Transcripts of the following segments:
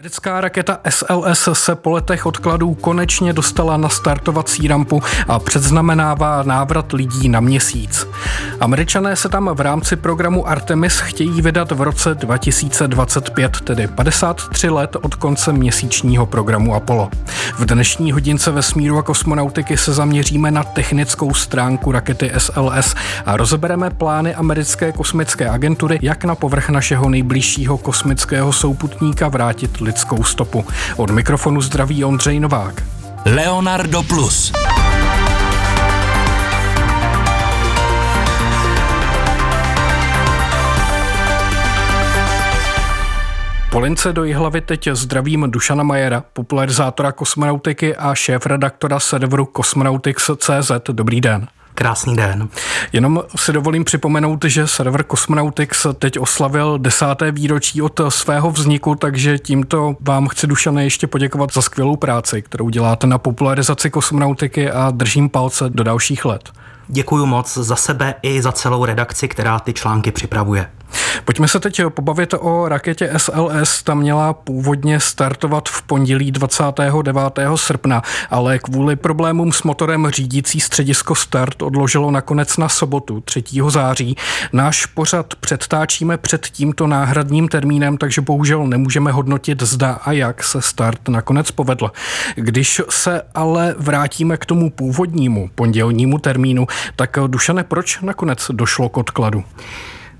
Americká raketa SLS se po letech odkladů konečně dostala na startovací rampu a předznamenává návrat lidí na měsíc. Američané se tam v rámci programu Artemis chtějí vydat v roce 2025, tedy 53 let od konce měsíčního programu Apollo. V dnešní hodince vesmíru a kosmonautiky se zaměříme na technickou stránku rakety SLS a rozebereme plány americké kosmické agentury, jak na povrch našeho nejbližšího kosmického souputníka vrátit lidskou stopu. Od mikrofonu zdraví Ondřej Novák. Leonardo Plus. Polince do Jihlavy teď zdravím Dušana Majera, popularizátora kosmonautiky a šéf-redaktora serveru Cosmonautics.cz. Dobrý den. Krásný den. Jenom si dovolím připomenout, že server Cosmonautics teď oslavil desáté výročí od svého vzniku, takže tímto vám chci Dušane ještě poděkovat za skvělou práci, kterou děláte na popularizaci kosmonautiky a držím palce do dalších let. Děkuji moc za sebe i za celou redakci, která ty články připravuje. Pojďme se teď pobavit o raketě SLS. Ta měla původně startovat v pondělí 29. srpna, ale kvůli problémům s motorem řídící středisko Start odložilo nakonec na sobotu 3. září. Náš pořad předtáčíme před tímto náhradním termínem, takže bohužel nemůžeme hodnotit zda a jak se start nakonec povedl. Když se ale vrátíme k tomu původnímu pondělnímu termínu, tak Dušane, proč nakonec došlo k odkladu?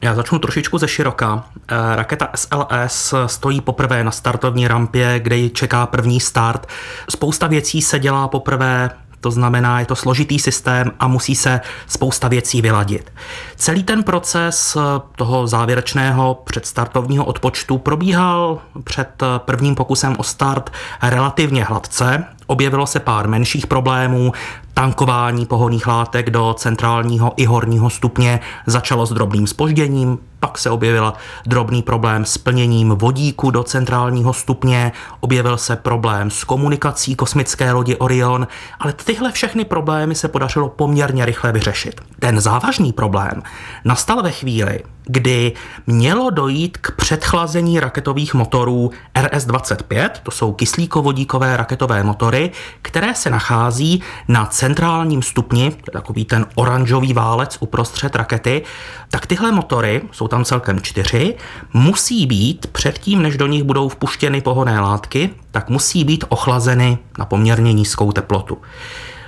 Já začnu trošičku ze široka. Eh, raketa SLS stojí poprvé na startovní rampě, kde ji čeká první start. Spousta věcí se dělá poprvé to znamená, je to složitý systém a musí se spousta věcí vyladit. Celý ten proces eh, toho závěrečného předstartovního odpočtu probíhal před eh, prvním pokusem o start relativně hladce. Objevilo se pár menších problémů, tankování pohoných látek do centrálního i horního stupně začalo s drobným spožděním, pak se objevil drobný problém s plněním vodíku do centrálního stupně, objevil se problém s komunikací kosmické lodi Orion, ale tyhle všechny problémy se podařilo poměrně rychle vyřešit. Ten závažný problém nastal ve chvíli, kdy mělo dojít k předchlazení raketových motorů RS-25, to jsou kyslíkovodíkové raketové motory, které se nachází na centrálním stupni, to je takový ten oranžový válec uprostřed rakety, tak tyhle motory, jsou tam celkem čtyři, musí být předtím, než do nich budou vpuštěny pohonné látky, tak musí být ochlazeny na poměrně nízkou teplotu.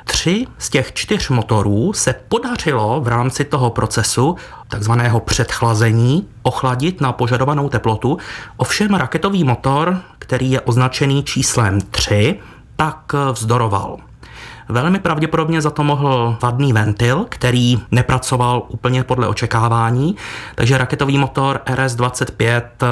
Tři z těch čtyř motorů se podařilo v rámci toho procesu takzvaného předchlazení ochladit na požadovanou teplotu. Ovšem raketový motor, který je označený číslem 3, tak vzdoroval. Velmi pravděpodobně za to mohl vadný ventil, který nepracoval úplně podle očekávání, takže raketový motor RS-25 eh,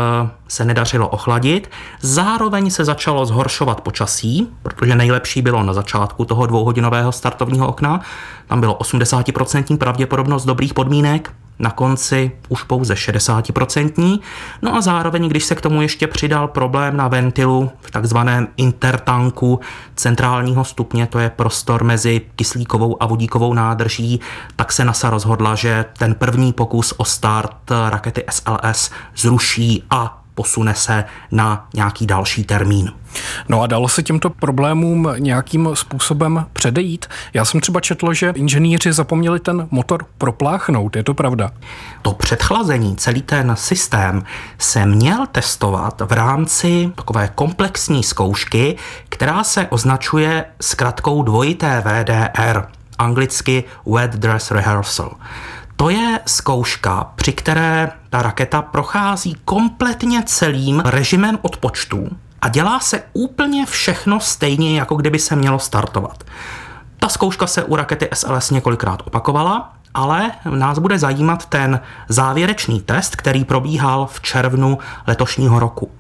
se nedařilo ochladit. Zároveň se začalo zhoršovat počasí, protože nejlepší bylo na začátku toho dvouhodinového startovního okna. Tam bylo 80% pravděpodobnost dobrých podmínek, na konci už pouze 60%. No a zároveň, když se k tomu ještě přidal problém na ventilu v takzvaném intertanku centrálního stupně, to je prostor mezi kyslíkovou a vodíkovou nádrží, tak se NASA rozhodla, že ten první pokus o start rakety SLS zruší a posune se na nějaký další termín. No a dalo se těmto problémům nějakým způsobem předejít? Já jsem třeba četl, že inženýři zapomněli ten motor propláchnout, je to pravda? To předchlazení, celý ten systém se měl testovat v rámci takové komplexní zkoušky, která se označuje zkratkou dvojité VDR, anglicky Wet Dress Rehearsal. To je zkouška, při které ta raketa prochází kompletně celým režimem odpočtu a dělá se úplně všechno stejně, jako kdyby se mělo startovat. Ta zkouška se u rakety SLS několikrát opakovala, ale nás bude zajímat ten závěrečný test, který probíhal v červnu letošního roku.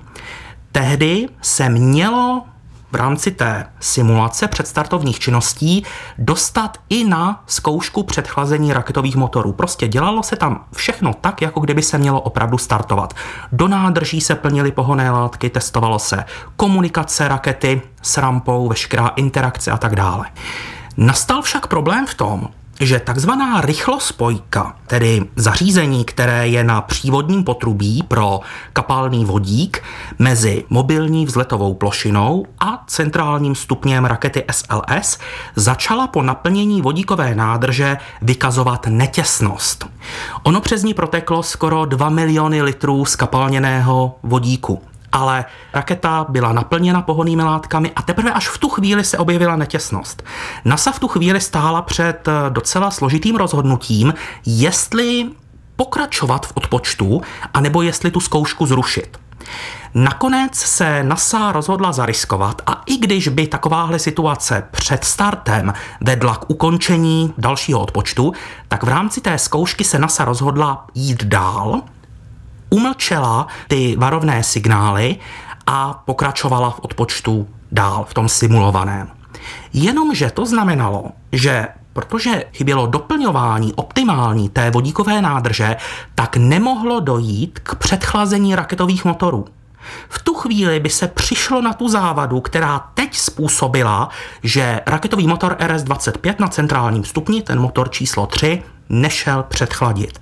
Tehdy se mělo v rámci té simulace předstartovních činností dostat i na zkoušku předchlazení raketových motorů. Prostě dělalo se tam všechno tak, jako kdyby se mělo opravdu startovat. Do nádrží se plnily pohonné látky, testovalo se komunikace rakety s rampou, veškerá interakce a tak dále. Nastal však problém v tom, že takzvaná rychlospojka, tedy zařízení, které je na přívodním potrubí pro kapalný vodík mezi mobilní vzletovou plošinou a centrálním stupněm rakety SLS, začala po naplnění vodíkové nádrže vykazovat netěsnost. Ono přes ní proteklo skoro 2 miliony litrů skapalněného vodíku ale raketa byla naplněna pohonnými látkami a teprve až v tu chvíli se objevila netěsnost. NASA v tu chvíli stála před eh, docela složitým rozhodnutím, jestli pokračovat v odpočtu, anebo jestli tu zkoušku zrušit. Nakonec se NASA rozhodla zariskovat a i když by takováhle situace před startem vedla k ukončení dalšího odpočtu, tak v rámci té zkoušky se NASA rozhodla jít dál umlčela ty varovné signály a pokračovala v odpočtu dál v tom simulovaném. Jenomže to znamenalo, že protože chybělo doplňování optimální té vodíkové nádrže, tak nemohlo dojít k předchlazení raketových motorů. V tu chvíli by se přišlo na tu závadu, která teď způsobila, že raketový motor RS-25 na centrálním stupni, ten motor číslo 3, nešel předchladit.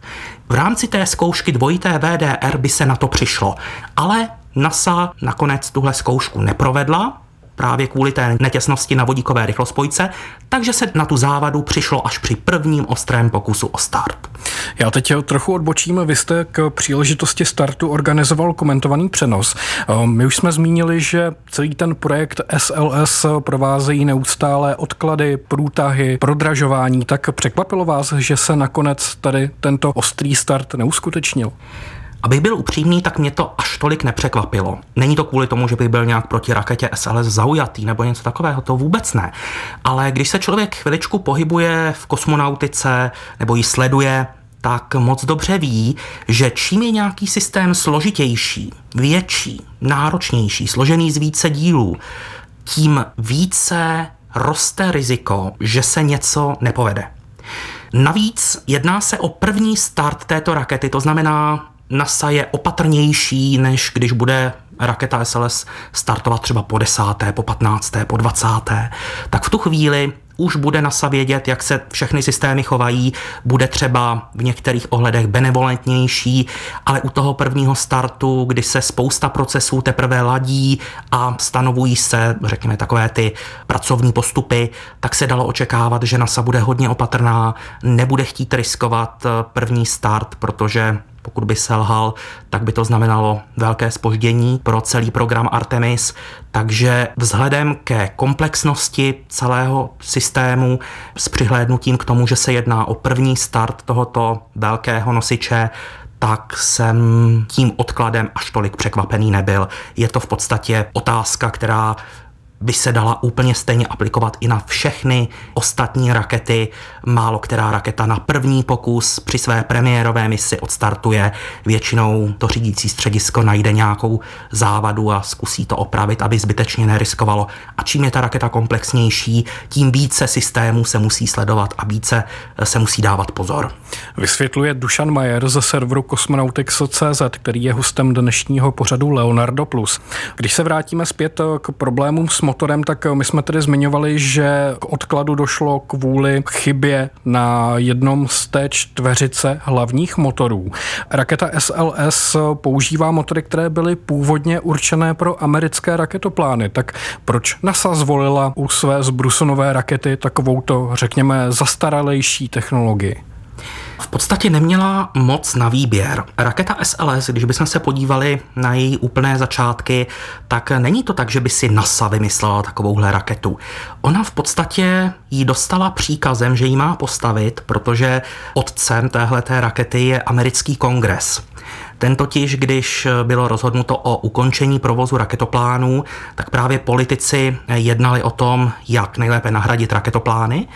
V rámci té zkoušky dvojité VDR by se na to přišlo, ale NASA nakonec tuhle zkoušku neprovedla, právě kvůli té netěsnosti na vodíkové rychlospojce, takže se na tu závadu přišlo až při prvním ostrém pokusu o start. Já teď trochu odbočím. Vy jste k příležitosti startu organizoval komentovaný přenos. My už jsme zmínili, že celý ten projekt SLS provázejí neustále odklady, průtahy, prodražování. Tak překvapilo vás, že se nakonec tady tento ostrý start neuskutečnil? Abych byl upřímný, tak mě to až tolik nepřekvapilo. Není to kvůli tomu, že bych byl nějak proti raketě SLS zaujatý nebo něco takového, to vůbec ne. Ale když se člověk chviličku pohybuje v kosmonautice nebo ji sleduje, tak moc dobře ví, že čím je nějaký systém složitější, větší, náročnější, složený z více dílů, tím více roste riziko, že se něco nepovede. Navíc jedná se o první start této rakety, to znamená NASA je opatrnější, než když bude raketa SLS startovat třeba po desáté, po patnácté, po dvacáté, tak v tu chvíli už bude NASA vědět, jak se všechny systémy chovají, bude třeba v některých ohledech benevolentnější, ale u toho prvního startu, kdy se spousta procesů teprve ladí a stanovují se, řekněme, takové ty pracovní postupy, tak se dalo očekávat, že NASA bude hodně opatrná, nebude chtít riskovat první start, protože pokud by selhal, tak by to znamenalo velké spoždění pro celý program Artemis. Takže vzhledem ke komplexnosti celého systému s přihlédnutím k tomu, že se jedná o první start tohoto velkého nosiče, tak jsem tím odkladem až tolik překvapený nebyl. Je to v podstatě otázka, která by se dala úplně stejně aplikovat i na všechny ostatní rakety. Málo která raketa na první pokus při své premiérové misi odstartuje. Většinou to řídící středisko najde nějakou závadu a zkusí to opravit, aby zbytečně neriskovalo. A čím je ta raketa komplexnější, tím více systémů se musí sledovat a více se musí dávat pozor. Vysvětluje Dušan Majer ze serveru Cosmonautics.cz, který je hostem dnešního pořadu Leonardo+. Plus. Když se vrátíme zpět k problémům s motorem, tak my jsme tedy zmiňovali, že k odkladu došlo kvůli chybě na jednom z té čtveřice hlavních motorů. Raketa SLS používá motory, které byly původně určené pro americké raketoplány. Tak proč NASA zvolila u své zbrusonové rakety takovouto, řekněme, zastaralejší technologii? V podstatě neměla moc na výběr. Raketa SLS, když bychom se podívali na její úplné začátky, tak není to tak, že by si NASA vymyslela takovouhle raketu. Ona v podstatě jí dostala příkazem, že ji má postavit, protože otcem téhleté rakety je americký kongres. Ten totiž, když bylo rozhodnuto o ukončení provozu raketoplánů, tak právě politici jednali o tom, jak nejlépe nahradit raketoplány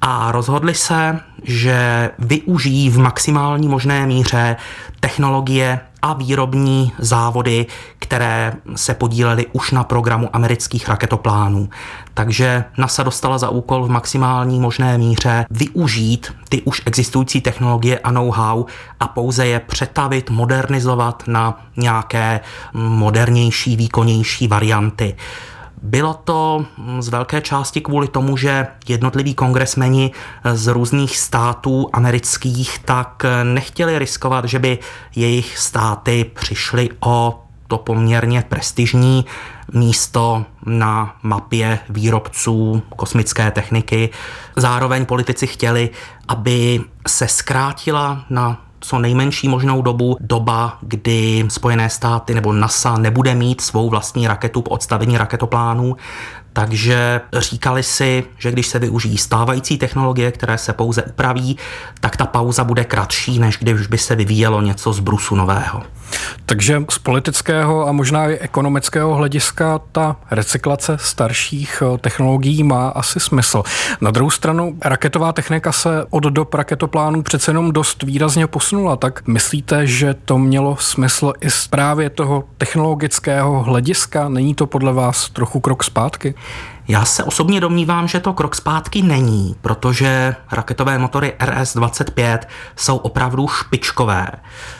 a rozhodli se, že využijí v maximální možné míře technologie a výrobní závody, které se podílely už na programu amerických raketoplánů. Takže NASA dostala za úkol v maximální možné míře využít ty už existující technologie a know-how a pouze je přetavit, modernizovat na nějaké modernější, výkonnější varianty. Bylo to z velké části kvůli tomu, že jednotliví kongresmeni z různých států amerických tak nechtěli riskovat, že by jejich státy přišly o to poměrně prestižní místo na mapě výrobců kosmické techniky. Zároveň politici chtěli, aby se zkrátila na co nejmenší možnou dobu, doba, kdy Spojené státy nebo NASA nebude mít svou vlastní raketu po odstavení raketoplánů, takže říkali si, že když se využijí stávající technologie, které se pouze upraví, tak ta pauza bude kratší, než když by se vyvíjelo něco z brusu nového. Takže z politického a možná i ekonomického hlediska ta recyklace starších eh, technologií má asi smysl. Na druhou stranu raketová technika se od dob raketoplánů přece jenom dost výrazně posunula, tak myslíte, že to mělo smysl i z právě toho technologického hlediska? Není to podle vás trochu krok zpátky? Já se osobně domnívám, že to krok zpátky není, protože raketové motory RS-25 jsou opravdu špičkové.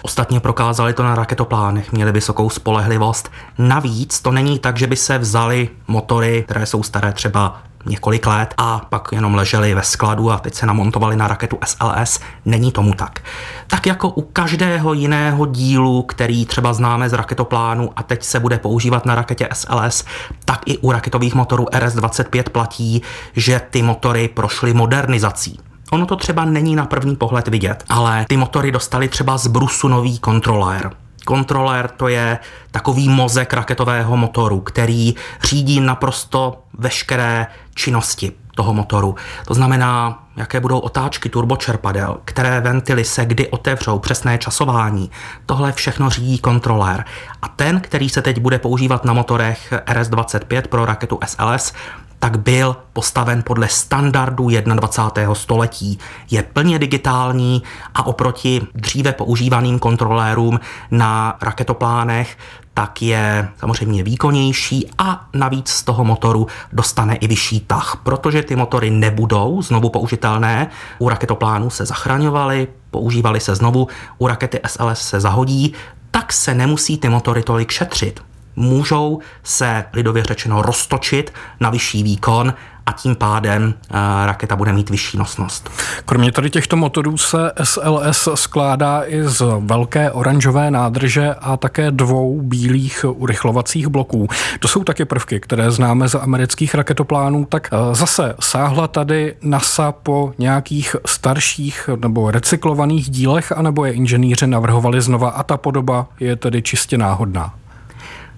Ostatně prokázali to na raketoplánech, měli vysokou spolehlivost. Navíc to není tak, že by se vzali motory, které jsou staré třeba několik let a pak jenom leželi ve skladu a teď se namontovali na raketu SLS. Není tomu tak. Tak jako u každého jiného dílu, který třeba známe z raketoplánu a teď se bude používat na raketě SLS, tak i u raketových motorů RS-25 platí, že ty motory prošly modernizací. Ono to třeba není na první pohled vidět, ale ty motory dostali třeba z brusu nový kontrolér. Kontrolér to je takový mozek raketového motoru, který řídí naprosto veškeré činnosti toho motoru. To znamená, jaké budou otáčky turbočerpadel, které ventily se kdy otevřou, přesné časování. Tohle všechno řídí kontrolér. A ten, který se teď bude používat na motorech RS-25 pro raketu SLS, tak byl postaven podle standardů 21. století. Je plně digitální a oproti dříve používaným kontrolérům na raketoplánech tak je samozřejmě výkonnější a navíc z toho motoru dostane i vyšší tah, protože ty motory nebudou znovu použitelné. U raketoplánů se zachraňovaly, používaly se znovu, u rakety SLS se zahodí, tak se nemusí ty motory tolik šetřit můžou se lidově řečeno roztočit na vyšší výkon a tím pádem eh, raketa bude mít vyšší nosnost. Kromě tady těchto motorů se SLS skládá i z velké oranžové nádrže a také dvou bílých urychlovacích bloků. To jsou taky prvky, které známe z amerických raketoplánů. Tak eh, zase sáhla tady NASA po nějakých starších nebo recyklovaných dílech, anebo je inženýři navrhovali znova a ta podoba je tedy čistě náhodná?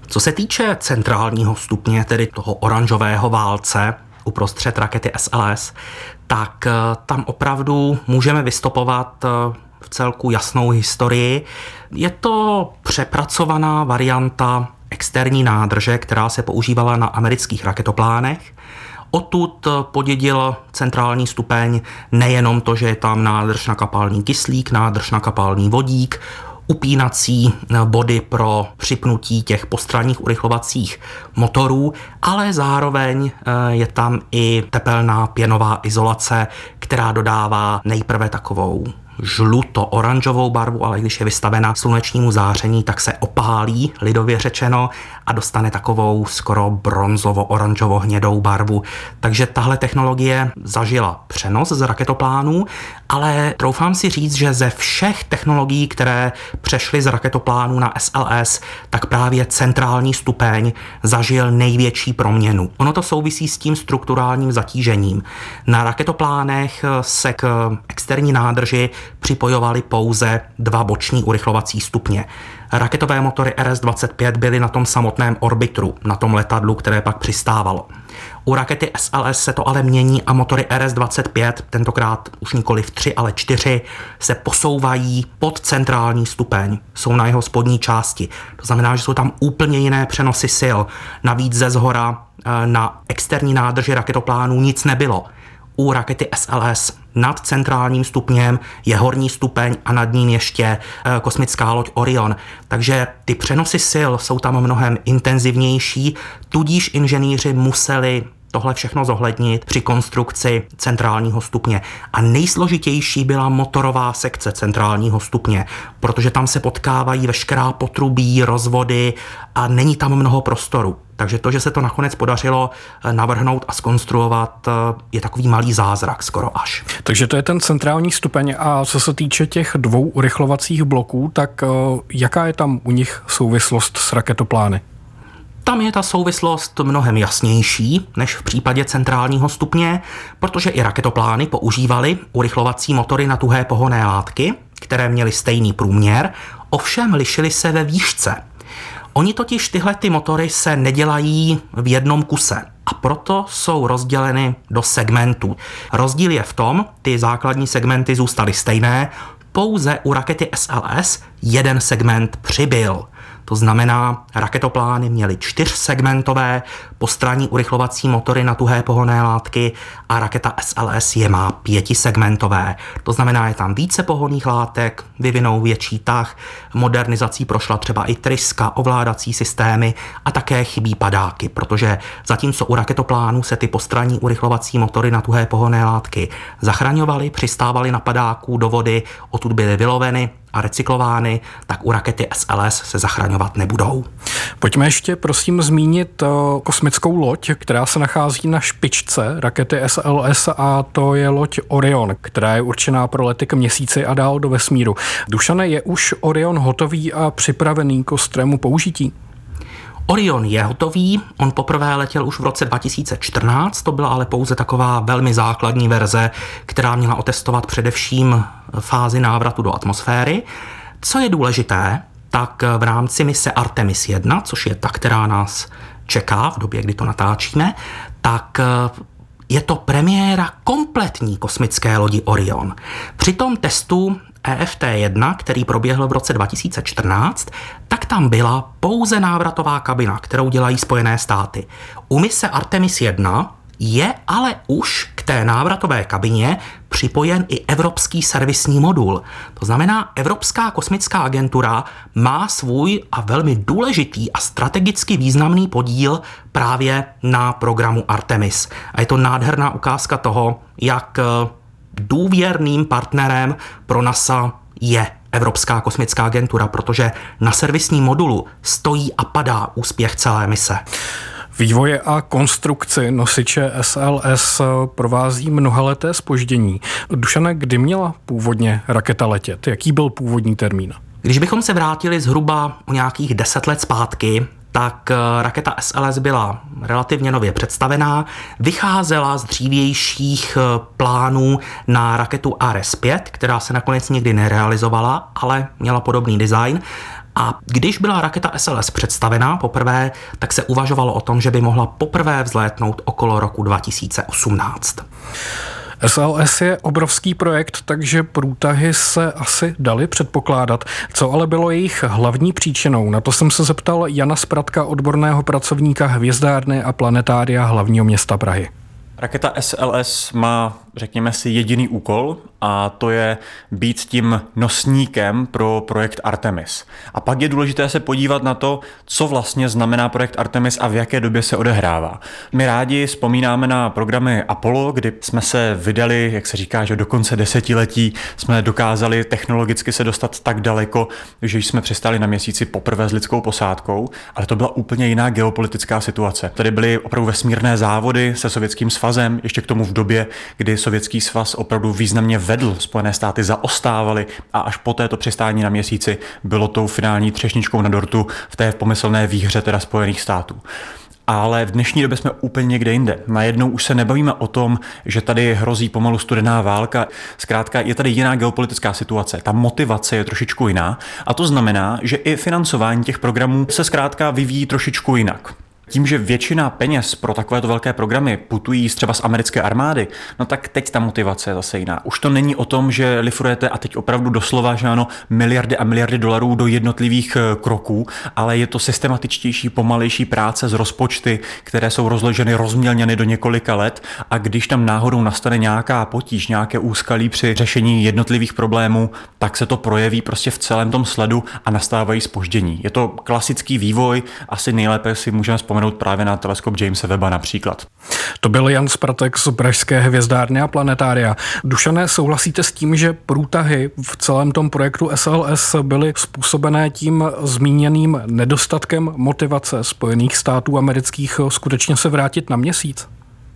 Co se týče centrálního stupně, tedy toho oranžového válce uprostřed rakety SLS, tak eh, tam opravdu můžeme vystopovat eh, v celku jasnou historii. Je to přepracovaná varianta externí nádrže, která se používala na amerických raketoplánech. Odtud podědil centrální stupeň nejenom to, že je tam nádrž na kapalný kyslík, nádrž na kapalný vodík, upínací eh, body pro připnutí těch postranních urychlovacích motorů, ale zároveň eh, je tam i tepelná pěnová izolace, která dodává nejprve takovou žluto-oranžovou barvu, ale když je vystavena slunečnímu záření, tak se opálí, lidově řečeno, a dostane takovou skoro bronzovo-oranžovo-hnědou barvu. Takže tahle technologie zažila přenos z raketoplánů, ale troufám si říct, že ze všech technologií, které přešly z raketoplánů na SLS, tak právě centrální stupeň zažil největší proměnu. Ono to souvisí s tím strukturálním zatížením. Na raketoplánech se k externí nádrži připojovaly pouze dva boční urychlovací stupně. Raketové motory RS-25 byly na tom samotném orbitru, na tom letadlu, které pak přistávalo. U rakety SLS se to ale mění a motory RS-25, tentokrát už nikoli v 3, ale 4, se posouvají pod centrální stupeň, jsou na jeho spodní části. To znamená, že jsou tam úplně jiné přenosy sil. Navíc ze zhora eh, na externí nádrži raketoplánů nic nebylo u rakety SLS nad centrálním stupněm je horní stupeň a nad ním ještě eh, kosmická loď Orion. Takže ty přenosy sil jsou tam mnohem intenzivnější, tudíž inženýři museli tohle všechno zohlednit při konstrukci centrálního stupně. A nejsložitější byla motorová sekce centrálního stupně, protože tam se potkávají veškerá potrubí, rozvody a není tam mnoho prostoru. Takže to, že se to nakonec podařilo eh, navrhnout a skonstruovat, je takový malý zázrak skoro až. Takže to je ten centrální stupeň a co se týče těch dvou urychlovacích bloků, tak jaká je tam u nich souvislost s raketoplány? Tam je ta souvislost mnohem jasnější než v případě centrálního stupně, protože i raketoplány používaly urychlovací motory na tuhé pohonné látky, které měly stejný průměr, ovšem lišily se ve výšce. Oni totiž tyhle ty motory se nedělají v jednom kuse a proto jsou rozděleny do segmentů. Rozdíl je v tom, ty základní segmenty zůstaly stejné, pouze u rakety SLS jeden segment přibyl – to znamená, raketoplány měly čtyřsegmentové postranní urychlovací motory na tuhé pohonné látky a raketa SLS je má pětisegmentové. To znamená, je tam více pohonných látek, vyvinou větší tah, modernizací prošla třeba i tryska, ovládací systémy a také chybí padáky, protože zatímco u raketoplánu se ty postranní urychlovací motory na tuhé pohonné látky zachraňovaly, přistávaly na padáků do vody, odtud byly vyloveny, a recyklovány, tak u rakety SLS se zachraňovat nebudou. Pojďme ještě prosím zmínit eh, kosmickou loď, která se nachází na špičce rakety SLS a to je loď Orion, která je určená pro lety k měsíci a dál do vesmíru. Dušane, je už Orion hotový a připravený k ostrému použití? Orion je hotový, on poprvé letěl už v roce 2014, to byla ale pouze taková velmi základní verze, která měla otestovat především fázi návratu do atmosféry. Co je důležité, tak v rámci mise Artemis 1, což je ta, která nás čeká v době, kdy to natáčíme, tak je to premiéra kompletní kosmické lodi Orion. Při tom testu EFT1, který proběhl v roce 2014, tak tam byla pouze návratová kabina, kterou dělají Spojené státy. U mise Artemis 1 je ale už k té návratové kabině připojen i evropský servisní modul. To znamená, Evropská kosmická agentura má svůj a velmi důležitý a strategicky významný podíl právě na programu Artemis. A je to nádherná ukázka toho, jak důvěrným partnerem pro NASA je Evropská kosmická agentura, protože na servisním modulu stojí a padá úspěch celé mise. Vývoje a konstrukci nosiče SLS provází mnohaleté spoždění. Dušane, kdy měla původně raketa letět? Jaký byl původní termín? Když bychom se vrátili zhruba o nějakých deset let zpátky, tak eh, raketa SLS byla relativně nově představená, vycházela z dřívějších eh, plánů na raketu RS-5, která se nakonec nikdy nerealizovala, ale měla podobný design. A když byla raketa SLS představená poprvé, tak se uvažovalo o tom, že by mohla poprvé vzlétnout okolo roku 2018. SLS je obrovský projekt, takže průtahy se asi dali předpokládat. Co ale bylo jejich hlavní příčinou? Na to jsem se zeptal Jana Spratka, odborného pracovníka hvězdárny a planetária hlavního města Prahy. Raketa SLS má, řekněme si, jediný úkol a to je být tím nosníkem pro projekt Artemis. A pak je důležité se podívat na to, co vlastně znamená projekt Artemis a v jaké době se odehrává. My rádi vzpomínáme na programy Apollo, kdy jsme se vydali, jak se říká, že do konce desetiletí jsme dokázali technologicky se dostat tak daleko, že jsme přistali na měsíci poprvé s lidskou posádkou, ale to byla úplně jiná geopolitická situace. Tady byly opravdu vesmírné závody se sovětským svazem, ještě k tomu v době, kdy sovětský svaz opravdu významně vedl, Spojené státy zaostávaly a až po této přistání na měsíci bylo tou finální třešničkou na dortu v té pomyslné výhře teda Spojených států. Ale v dnešní době jsme úplně někde jinde. Najednou už se nebavíme o tom, že tady hrozí pomalu studená válka. Zkrátka je tady jiná geopolitická situace. Ta motivace je trošičku jiná. A to znamená, že i financování těch programů se zkrátka vyvíjí trošičku jinak. Tím, že většina peněz pro takovéto velké programy putují třeba z americké armády, no tak teď ta motivace je zase jiná. Už to není o tom, že lifrujete a teď opravdu doslova, že ano, miliardy a miliardy dolarů do jednotlivých eh, kroků, ale je to systematičtější, pomalejší práce z rozpočty, které jsou rozloženy, rozmělněny do několika let a když tam náhodou nastane nějaká potíž, nějaké úskalí při řešení jednotlivých problémů, tak se to projeví prostě v celém tom sledu a nastávají spoždění. Je to klasický vývoj, asi nejlépe si můžeme vzpomínat vzpomenout právě na teleskop Jamesa Webba například. To byl Jan Spratek z Pražské hvězdárny a planetária. Dušané, souhlasíte s tím, že průtahy v celém tom projektu SLS byly způsobené tím zmíněným nedostatkem motivace Spojených států amerických skutečně se vrátit na měsíc?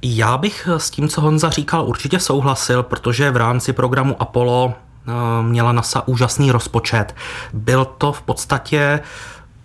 Já bych s tím, co Honza říkal, určitě souhlasil, protože v rámci programu Apollo eh, měla NASA úžasný rozpočet. Byl to v podstatě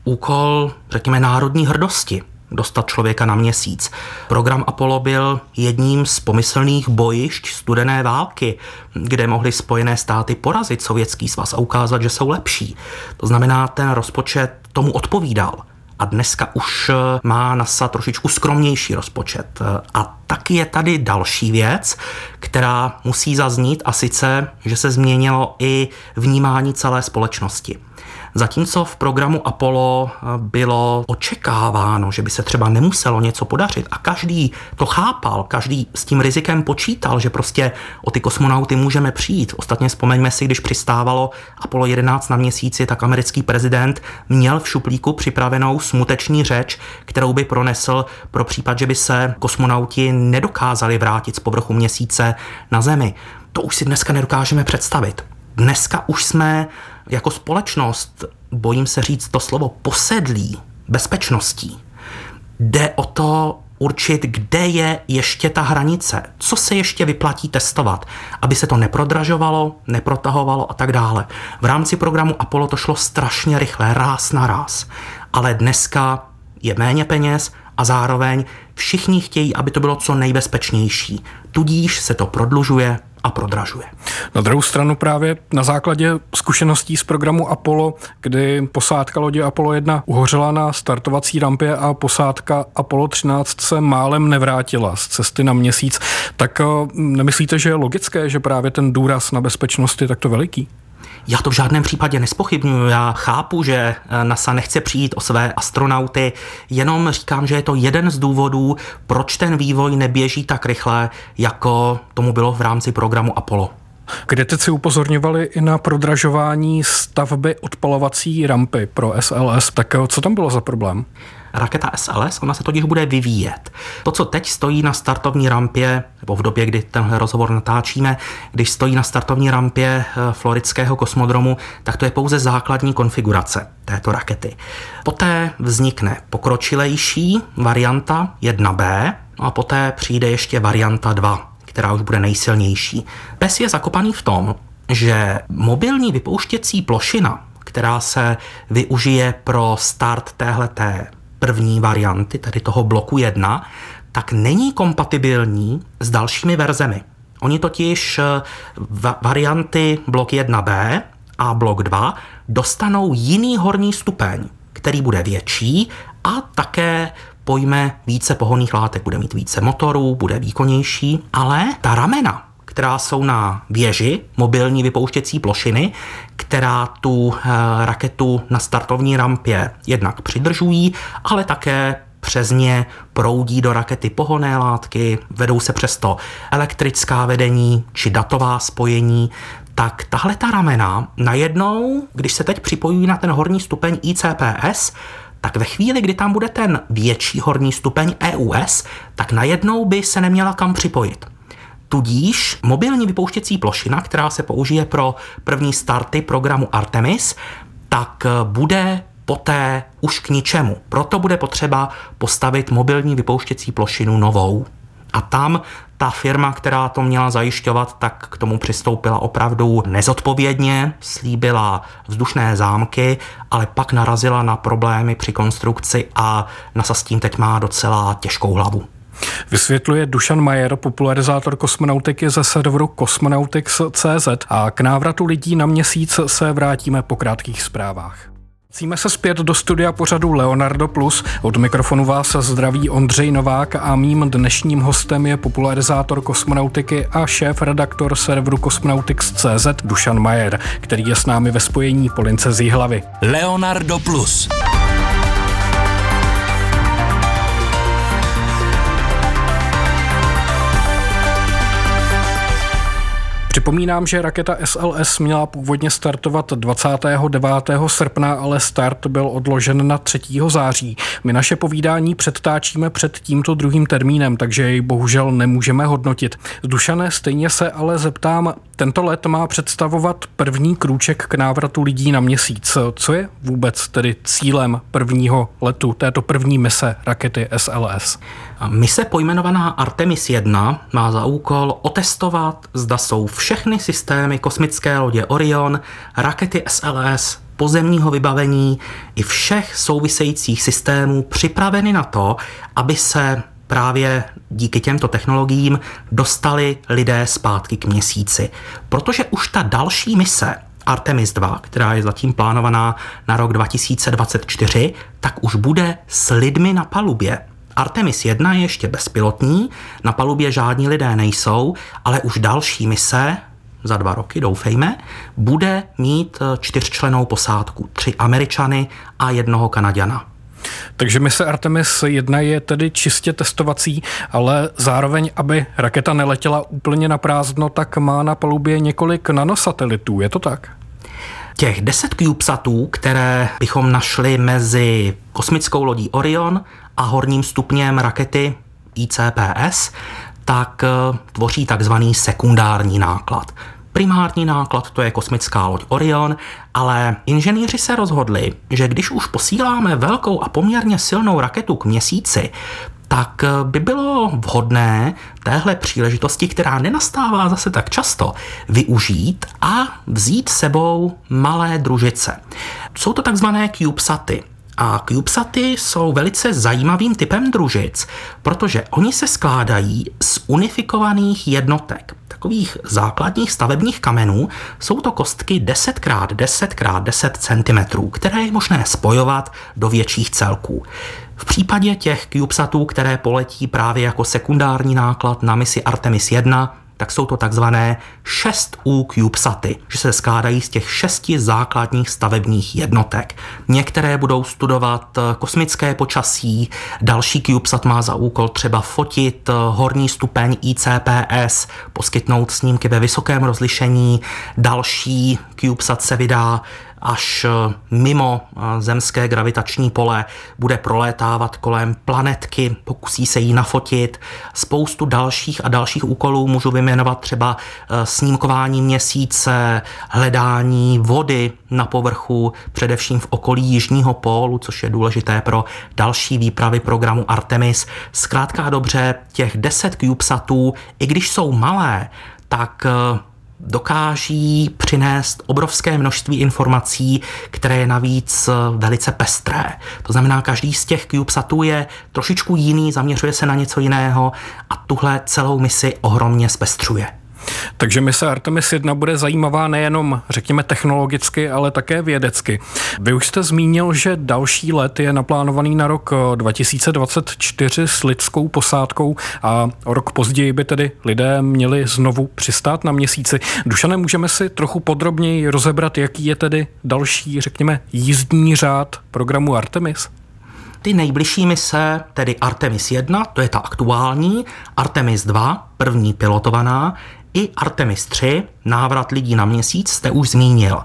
úkol, řekněme, národní hrdosti dostat člověka na měsíc. Program Apollo byl jedním z pomyslných bojišť studené války, kde mohly Spojené státy porazit Sovětský svaz a ukázat, že jsou lepší. To znamená, ten rozpočet tomu odpovídal. A dneska už eh, má NASA trošičku skromnější rozpočet. A taky je tady další věc, která musí zaznít, a sice, že se změnilo i vnímání celé společnosti. Zatímco v programu Apollo eh, bylo očekáváno, že by se třeba nemuselo něco podařit a každý to chápal, každý s tím rizikem počítal, že prostě o ty kosmonauty můžeme přijít. Ostatně vzpomeňme si, když přistávalo Apollo 11 na měsíci, tak americký prezident měl v šuplíku připravenou smuteční řeč, kterou by pronesl pro případ, že by se kosmonauti nedokázali vrátit z povrchu měsíce na Zemi. To už si dneska nedokážeme představit. Dneska už jsme jako společnost, bojím se říct to slovo, posedlí bezpečností. Jde o to určit, kde je ještě ta hranice, co se ještě vyplatí testovat, aby se to neprodražovalo, neprotahovalo a tak dále. V rámci programu Apollo to šlo strašně rychle, ráz na ráz, ale dneska je méně peněz a zároveň všichni chtějí, aby to bylo co nejbezpečnější. Tudíž se to prodlužuje, a prodražuje. Na druhou stranu právě na základě zkušeností z programu Apollo, kdy posádka lodě Apollo 1 uhořela na startovací rampě a posádka Apollo 13 se málem nevrátila z cesty na měsíc, tak eh, nemyslíte, že je logické, že právě ten důraz na bezpečnost je takto veliký? Já to v žádném případě nespochybnuju. Já chápu, že eh, NASA nechce přijít o své astronauty, jenom říkám, že je to jeden z důvodů, proč ten vývoj neběží tak rychle, jako tomu bylo v rámci programu Apollo. Kritici upozorňovali i na prodražování stavby odpalovací rampy pro SLS. Tak eh, co tam bylo za problém? raketa SLS, ona se totiž bude vyvíjet. To, co teď stojí na startovní rampě, nebo v době, kdy tenhle rozhovor natáčíme, když stojí na startovní rampě eh, floridského kosmodromu, tak to je pouze základní konfigurace této rakety. Poté vznikne pokročilejší varianta 1B, no a poté přijde ještě varianta 2, která už bude nejsilnější. Pes je zakopaný v tom, že mobilní vypouštěcí plošina, která se využije pro start téhleté první varianty, tedy toho bloku 1, tak není kompatibilní s dalšími verzemi. Oni totiž eh, varianty blok 1b a blok 2 dostanou jiný horní stupeň, který bude větší a také pojme více pohonných látek, bude mít více motorů, bude výkonnější, ale ta ramena, která jsou na věži mobilní vypouštěcí plošiny, která tu eh, raketu na startovní rampě jednak přidržují, ale také přes ně proudí do rakety pohonné látky, vedou se přesto elektrická vedení či datová spojení, tak tahle ta ramena najednou, když se teď připojují na ten horní stupeň ICPS, tak ve chvíli, kdy tam bude ten větší horní stupeň EUS, tak najednou by se neměla kam připojit. Tudíž mobilní vypouštěcí plošina, která se použije pro první starty programu Artemis, tak bude poté už k ničemu. Proto bude potřeba postavit mobilní vypouštěcí plošinu novou. A tam ta firma, která to měla zajišťovat, tak k tomu přistoupila opravdu nezodpovědně, slíbila vzdušné zámky, ale pak narazila na problémy při konstrukci a NASA s tím teď má docela těžkou hlavu. Vysvětluje Dušan Majer, popularizátor kosmonautiky ze serveru Cosmonautics.cz a k návratu lidí na měsíc se vrátíme po krátkých zprávách. Vracíme se zpět do studia pořadu Leonardo Plus. Od mikrofonu vás zdraví Ondřej Novák a mým dnešním hostem je popularizátor kosmonautiky a šéf-redaktor serveru Cosmonautics.cz Dušan Majer, který je s námi ve spojení po lince z hlavy. Leonardo Plus. Připomínám, že raketa SLS měla původně startovat 29. srpna, ale start byl odložen na 3. září. My naše povídání předtáčíme před tímto druhým termínem, takže jej bohužel nemůžeme hodnotit. Dušané, stejně se ale zeptám, tento let má představovat první krůček k návratu lidí na měsíc. Co je vůbec tedy cílem prvního letu, této první mise rakety SLS? Mise pojmenovaná Artemis 1 má za úkol otestovat, zda jsou všechny systémy kosmické lodě Orion, rakety SLS, pozemního vybavení i všech souvisejících systémů připraveny na to, aby se právě díky těmto technologiím dostali lidé zpátky k měsíci. Protože už ta další mise, Artemis 2, která je zatím plánovaná na rok 2024, tak už bude s lidmi na palubě. Artemis 1 je ještě bezpilotní, na palubě žádní lidé nejsou, ale už další mise, za dva roky, doufejme, bude mít eh, čtyřčlenou posádku, tři Američany a jednoho Kanaděna. Takže mise Artemis 1 je tedy čistě testovací, ale zároveň, aby raketa neletěla úplně na prázdno, tak má na palubě několik nanosatelitů, je to tak? Těch 10 CubeSatů, které bychom našli mezi kosmickou lodí Orion a horním stupněm rakety ICPS, tak eh, tvoří takzvaný sekundární náklad. Primární náklad to je kosmická loď Orion, ale inženýři se rozhodli, že když už posíláme velkou a poměrně silnou raketu k měsíci, tak eh, by bylo vhodné téhle příležitosti, která nenastává zase tak často, využít a vzít sebou malé družice. Jsou to takzvané CubeSaty. A CubeSaty jsou velice zajímavým typem družic, protože oni se skládají z unifikovaných jednotek, takových základních stavebních kamenů. Jsou to kostky 10x10x10 cm, které je možné spojovat do větších celků. V případě těch CubeSatů, které poletí právě jako sekundární náklad na misi Artemis 1, tak jsou to takzvané 6U CubeSaty, že se skládají z těch šesti základních stavebních jednotek. Některé budou studovat eh, kosmické počasí, další CubeSat má za úkol třeba fotit eh, horní stupeň ICPS, poskytnout snímky ve vysokém rozlišení, další CubeSat se vydá až eh, mimo eh, zemské gravitační pole, bude prolétávat kolem planetky, pokusí se jí nafotit. Spoustu dalších a dalších úkolů můžu vyjmenovat třeba eh, snímkování měsíce, hledání vody na povrchu, především v okolí Jižního pólu, což je důležité pro další výpravy programu Artemis. Zkrátka dobře, těch 10 CubeSatů, i když jsou malé, tak dokáží přinést obrovské množství informací, které je navíc velice pestré. To znamená, každý z těch CubeSatů je trošičku jiný, zaměřuje se na něco jiného a tuhle celou misi ohromně zpestřuje. Takže mise Artemis 1 bude zajímavá nejenom, řekněme, technologicky, ale také vědecky. Vy už jste zmínil, že další let je naplánovaný na rok 2024 eh, s lidskou posádkou a rok později by tedy lidé měli znovu přistát na měsíci. Dušane, můžeme si trochu podrobněji rozebrat, jaký je tedy další, řekněme, jízdní řád programu Artemis? Ty nejbližší mise, tedy Artemis 1, to je ta aktuální, Artemis 2, první pilotovaná, i Artemis 3, návrat lidí na měsíc, jste už zmínil.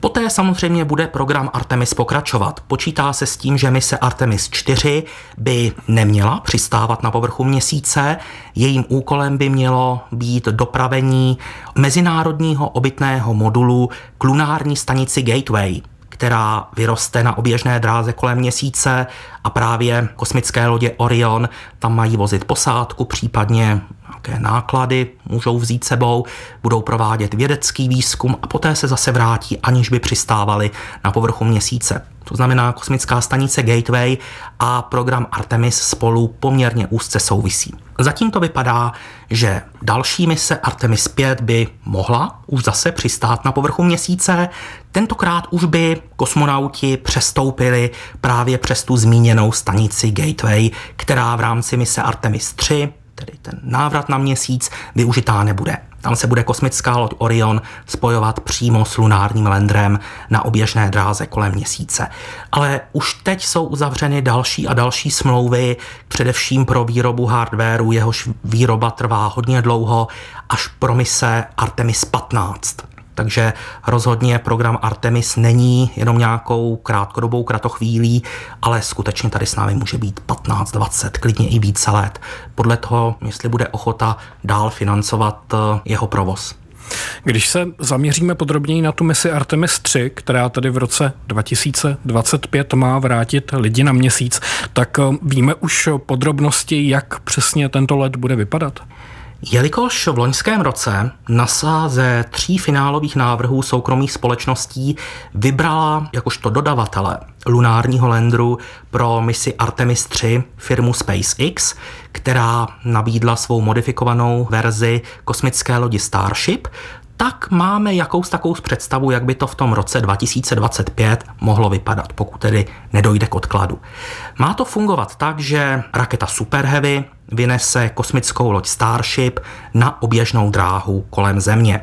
Poté samozřejmě bude program Artemis pokračovat. Počítá se s tím, že mise Artemis 4 by neměla přistávat na povrchu měsíce. Jejím úkolem by mělo být dopravení mezinárodního obytného modulu k lunární stanici Gateway, která vyroste na oběžné dráze kolem měsíce a právě kosmické lodě Orion tam mají vozit posádku, případně nějaké náklady můžou vzít sebou, budou provádět vědecký výzkum a poté se zase vrátí, aniž by přistávali na povrchu měsíce. To znamená, kosmická stanice Gateway a program Artemis spolu poměrně úzce souvisí. Zatím to vypadá, že další mise Artemis 5 by mohla už zase přistát na povrchu měsíce. Tentokrát už by kosmonauti přestoupili právě přes tu zmíněnou stanici Gateway, která v rámci mise Artemis 3 tedy ten návrat na měsíc, využitá nebude. Tam se bude kosmická loď Orion spojovat přímo s lunárním landrem na oběžné dráze kolem měsíce. Ale už teď jsou uzavřeny další a další smlouvy, především pro výrobu hardwareu, jehož výroba trvá hodně dlouho, až pro mise Artemis 15. Takže rozhodně program Artemis není jenom nějakou krátkodobou kratochvílí, ale skutečně tady s námi může být 15, 20, klidně i více let. Podle toho, jestli bude ochota dál financovat eh, jeho provoz. Když se zaměříme podrobněji na tu misi Artemis 3, která tady v roce 2025 má vrátit lidi na měsíc, tak eh, víme už podrobnosti, jak přesně tento let bude vypadat? Jelikož v loňském roce NASA ze tří finálových návrhů soukromých společností vybrala jakožto dodavatele lunárního landru pro misi Artemis 3 firmu SpaceX, která nabídla svou modifikovanou verzi kosmické lodi Starship, tak máme jakous takovou představu, jak by to v tom roce 2025 mohlo vypadat, pokud tedy nedojde k odkladu. Má to fungovat tak, že raketa Super Heavy vynese kosmickou loď Starship na oběžnou dráhu kolem Země.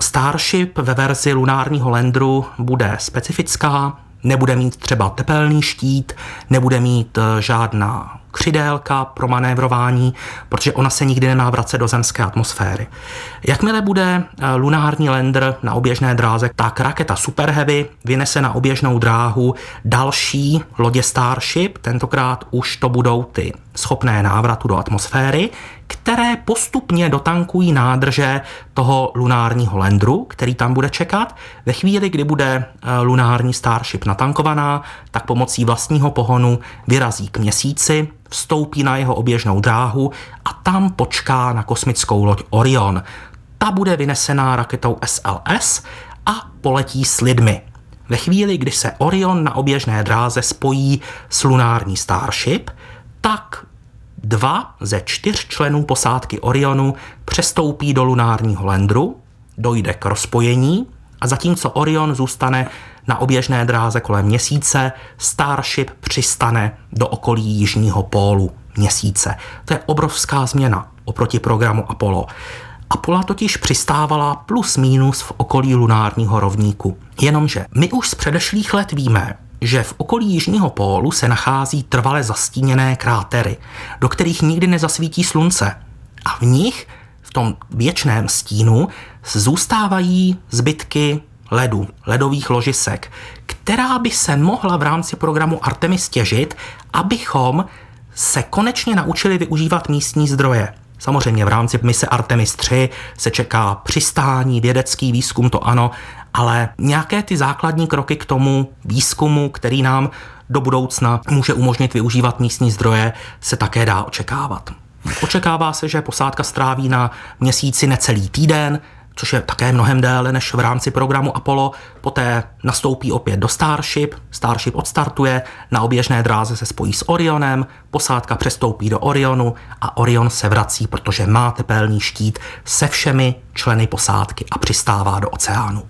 Starship ve verzi lunárního landru bude specifická, nebude mít třeba tepelný štít, nebude mít eh, žádná křidélka pro manévrování, protože ona se nikdy nemá vracet do zemské atmosféry. Jakmile bude eh, lunární lander na oběžné dráze, tak raketa Super Heavy vynese na oběžnou dráhu další lodě Starship, tentokrát už to budou ty schopné návratu do atmosféry, které postupně dotankují nádrže toho lunárního landru, který tam bude čekat. Ve chvíli, kdy bude eh, lunární Starship natankovaná, tak pomocí vlastního pohonu vyrazí k měsíci, vstoupí na jeho oběžnou dráhu a tam počká na kosmickou loď Orion. Ta bude vynesená raketou SLS a poletí s lidmi. Ve chvíli, kdy se Orion na oběžné dráze spojí s lunární Starship, tak dva ze čtyř členů posádky Orionu přestoupí do lunárního landru, dojde k rozpojení a zatímco Orion zůstane na oběžné dráze kolem měsíce, Starship přistane do okolí jižního pólu měsíce. To je obrovská změna oproti programu Apollo. Apollo totiž přistávala plus minus v okolí lunárního rovníku. Jenomže my už z předešlých let víme, že v okolí Jižního pólu se nachází trvale zastíněné krátery, do kterých nikdy nezasvítí slunce. A v nich, v tom věčném stínu, zůstávají zbytky ledu, ledových ložisek, která by se mohla v rámci programu Artemis těžit, abychom se konečně naučili využívat místní zdroje. Samozřejmě v rámci mise Artemis 3 se čeká přistání, vědecký výzkum, to ano, ale nějaké ty základní kroky k tomu výzkumu, který nám do budoucna může umožnit využívat místní zdroje, se také dá očekávat. Očekává se, že posádka stráví na měsíci necelý týden, což je také mnohem déle než v rámci programu Apollo. Poté nastoupí opět do Starship, Starship odstartuje, na oběžné dráze se spojí s Orionem, posádka přestoupí do Orionu a Orion se vrací, protože má tepelný štít se všemi členy posádky a přistává do oceánu.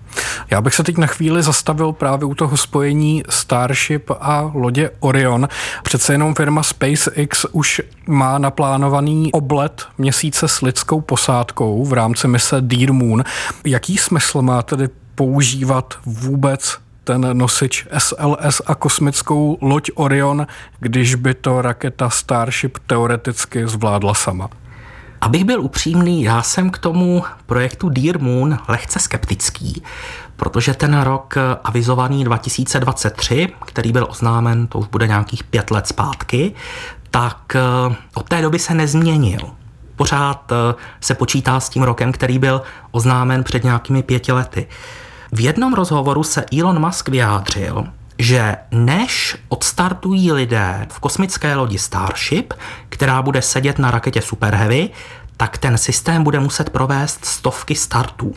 Já bych se teď na chvíli zastavil právě u toho spojení Starship a lodě Orion. Přece jenom firma SpaceX už má naplánovaný oblet měsíce s lidskou posádkou v rámci mise Dear Moon. Jaký smysl má tedy používat vůbec ten nosič SLS a kosmickou loď Orion, když by to raketa Starship teoreticky zvládla sama? Abych byl upřímný, já jsem k tomu projektu Dear Moon lehce skeptický, protože ten rok avizovaný 2023, který byl oznámen, to už bude nějakých pět let zpátky, tak eh, od té doby se nezměnil. Pořád eh, se počítá s tím rokem, který byl oznámen před nějakými pěti lety. V jednom rozhovoru se Elon Musk vyjádřil, že než odstartují lidé v kosmické lodi Starship, která bude sedět na raketě Super Heavy, tak ten systém bude muset provést stovky startů.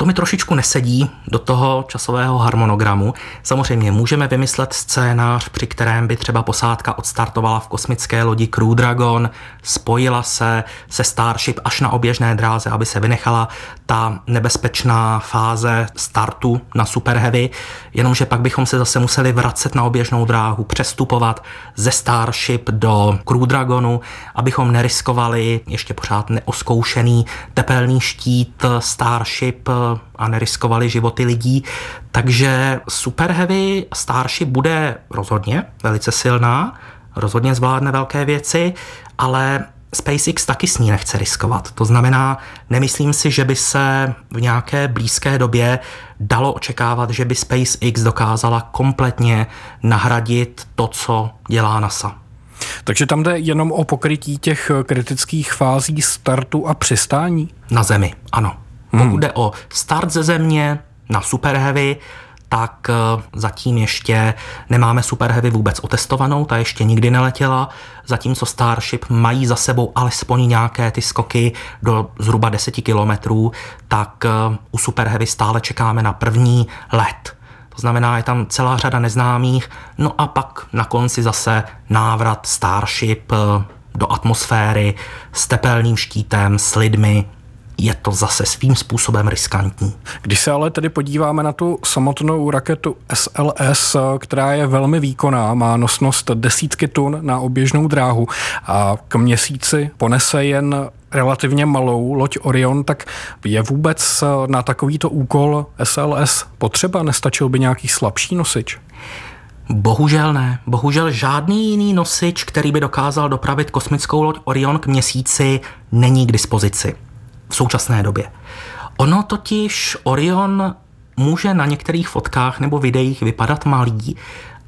To mi trošičku nesedí do toho časového harmonogramu. Samozřejmě můžeme vymyslet scénář, při kterém by třeba posádka odstartovala v kosmické lodi Crew Dragon, spojila se se Starship až na oběžné dráze, aby se vynechala ta nebezpečná fáze startu na Super Heavy, jenomže pak bychom se zase museli vracet na oběžnou dráhu, přestupovat ze Starship do Crew Dragonu, abychom neriskovali ještě pořád neoskoušený tepelný štít Starship a neriskovali životy lidí. Takže Super Heavy Starship bude rozhodně velice silná, rozhodně zvládne velké věci, ale SpaceX taky s ní nechce riskovat. To znamená, nemyslím si, že by se v nějaké blízké době dalo očekávat, že by SpaceX dokázala kompletně nahradit to, co dělá NASA. Takže tam jde jenom o pokrytí těch kritických fází startu a přistání? Na Zemi, ano. Hmm. Pokud jde o start ze Země na Super Heavy, tak eh, zatím ještě nemáme Super Heavy vůbec otestovanou, ta ještě nikdy neletěla, zatímco Starship mají za sebou alespoň nějaké ty skoky do zhruba 10 kilometrů, tak eh, u Super Heavy stále čekáme na první let. To znamená, je tam celá řada neznámých, no a pak na konci zase návrat Starship eh, do atmosféry s tepelným štítem, s lidmi, je to zase svým způsobem riskantní. Když se ale tedy podíváme na tu samotnou raketu SLS, která je velmi výkonná, má nosnost desítky tun na oběžnou dráhu a k měsíci ponese jen relativně malou loď Orion, tak je vůbec na takovýto úkol SLS potřeba? Nestačil by nějaký slabší nosič? Bohužel ne. Bohužel žádný jiný nosič, který by dokázal dopravit kosmickou loď Orion k měsíci, není k dispozici v současné době. Ono totiž Orion může na některých fotkách nebo videích vypadat malý,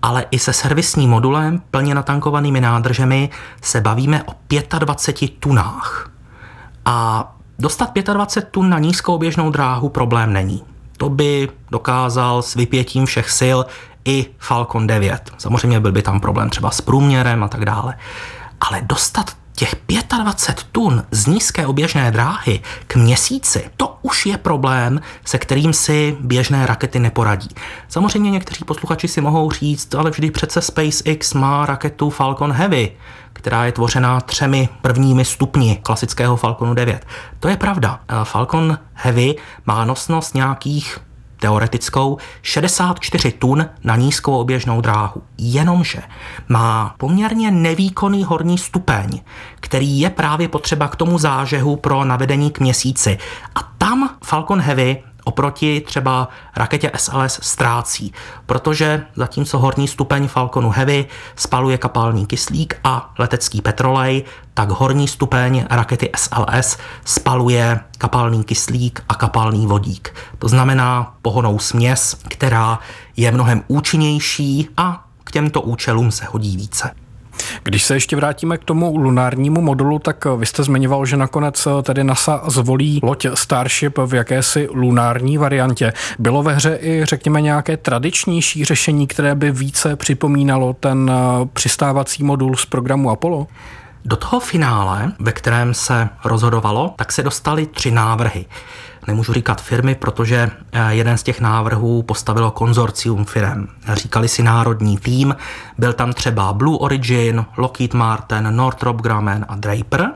ale i se servisním modulem plně natankovanými nádržemi se bavíme o 25 tunách. A dostat 25 tun na nízkou běžnou dráhu problém není. To by dokázal s vypětím všech sil i Falcon 9. Samozřejmě byl by tam problém třeba s průměrem a tak dále. Ale dostat těch 25 tun z nízké oběžné dráhy k měsíci, to už je problém, se kterým si běžné rakety neporadí. Samozřejmě někteří posluchači si mohou říct, ale vždy přece SpaceX má raketu Falcon Heavy, která je tvořená třemi prvními stupni klasického Falconu 9. To je pravda. Falcon Heavy má nosnost nějakých teoretickou 64 tun na nízkou oběžnou dráhu. Jenomže má poměrně nevýkonný horní stupeň, který je právě potřeba k tomu zážehu pro navedení k měsíci. A tam Falcon Heavy oproti třeba raketě SLS ztrácí, protože zatímco horní stupeň Falconu Heavy spaluje kapalný kyslík a letecký petrolej, tak horní stupeň rakety SLS spaluje kapalný kyslík a kapalný vodík. To znamená pohonou směs, která je mnohem účinnější a k těmto účelům se hodí více. Když se ještě vrátíme k tomu lunárnímu modulu, tak vy jste zmiňoval, že nakonec tedy NASA zvolí loď Starship v jakési lunární variantě. Bylo ve hře i, řekněme, nějaké tradičnější řešení, které by více připomínalo ten eh, přistávací modul z programu Apollo? Do toho finále, ve kterém se rozhodovalo, tak se dostali tři návrhy. Nemůžu říkat firmy, protože eh, jeden z těch návrhů postavilo konzorcium firm. Říkali si národní tým, byl tam třeba Blue Origin, Lockheed Martin, Northrop Grumman a Draper